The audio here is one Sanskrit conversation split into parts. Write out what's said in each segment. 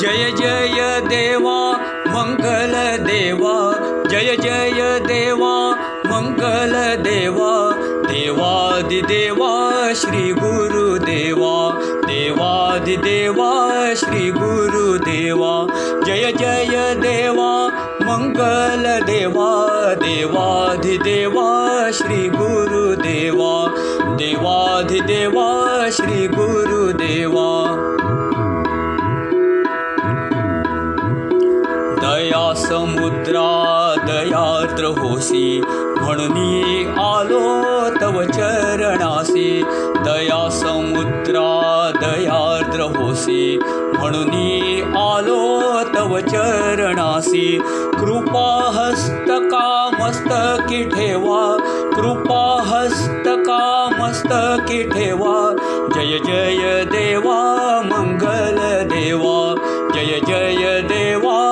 जय जय देवा मङ्गल देवा जय जय देवा मङ्गल देवा देवादिदेवा श्री गुरुदेवा देवादिदेवा श्री गुरुदेवा जय जय देवा मङ्गल देवा देवाधिदेवा श्री गुरुदेवा देवाधिदेवा श्री होसी। म्हणनी आलो तव चरणासी। दया समुद्रा दयार्द्र होसी। म्हणनी आलो तव चरणासी। कृपा हस्तका मस्तकी ठेवा। कृपा हस्तका मस्तकी ठेवा। जय जय देवा मंगल देवा। जय जय देवा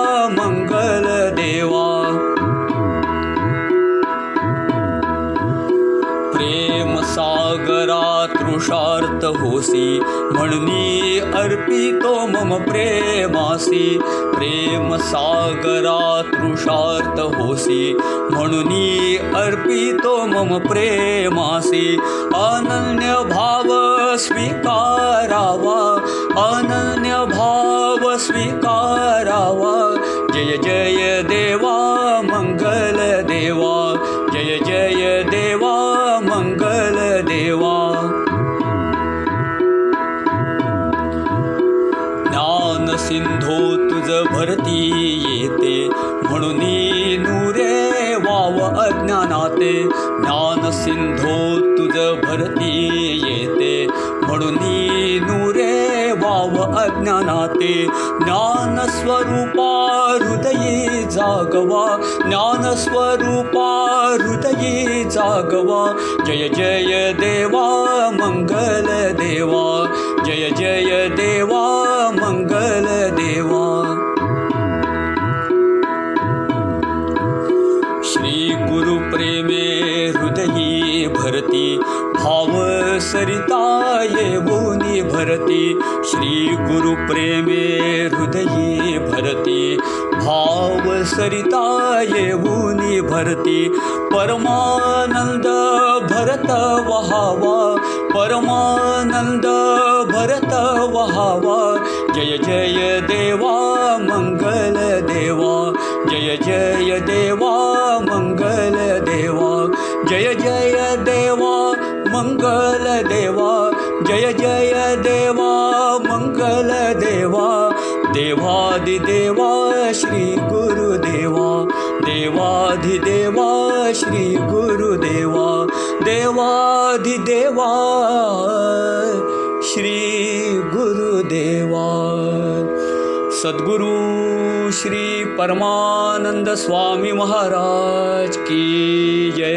सागरा तृषार्थ होसी म्हणनी अर्पितो मम प्रेमासी। प्रेम सागरा तृषार्थ होसी म्हणनी अर्पितो मम प्रेमासी। अनन्य भाव स्वीकारावा अनन्य भाव स्वीकारावा जय जय देवा मंगल देवा जय जय देवा देवा। ज्ञान तुझ भरती येते म्हणून नूरे वाव अज्ञानाते. ज्ञान तुझ भरती येते म्हणून वाव अज्ञानाते ज्ञानस्वरूपा हृदयी जागवा ज्ञानस्वरूपा हृदयी जागवा। जय जय देवा मंगल देवा। जय जय देवा भाव सरिता येऊनी भरती। श्री गुरु प्रेमे हृदयी भरती। भाव सरिता येऊनी भरती। परमानंद भरत वहावा। परमानंद भरत वहावा। जय जय देवा मंगल देवा। जय जय देवा मंगल देवा। जय जय मंगल देवा जय जय देवा मंगल देवा देवादिदेवा श्री गुरुदेवा देवाधिदेवा श्री गुरुदेवा देवाधिदेवा श्री गुरुदेवा। सद्गुरु श्री परमानंद स्वामी महाराज की जय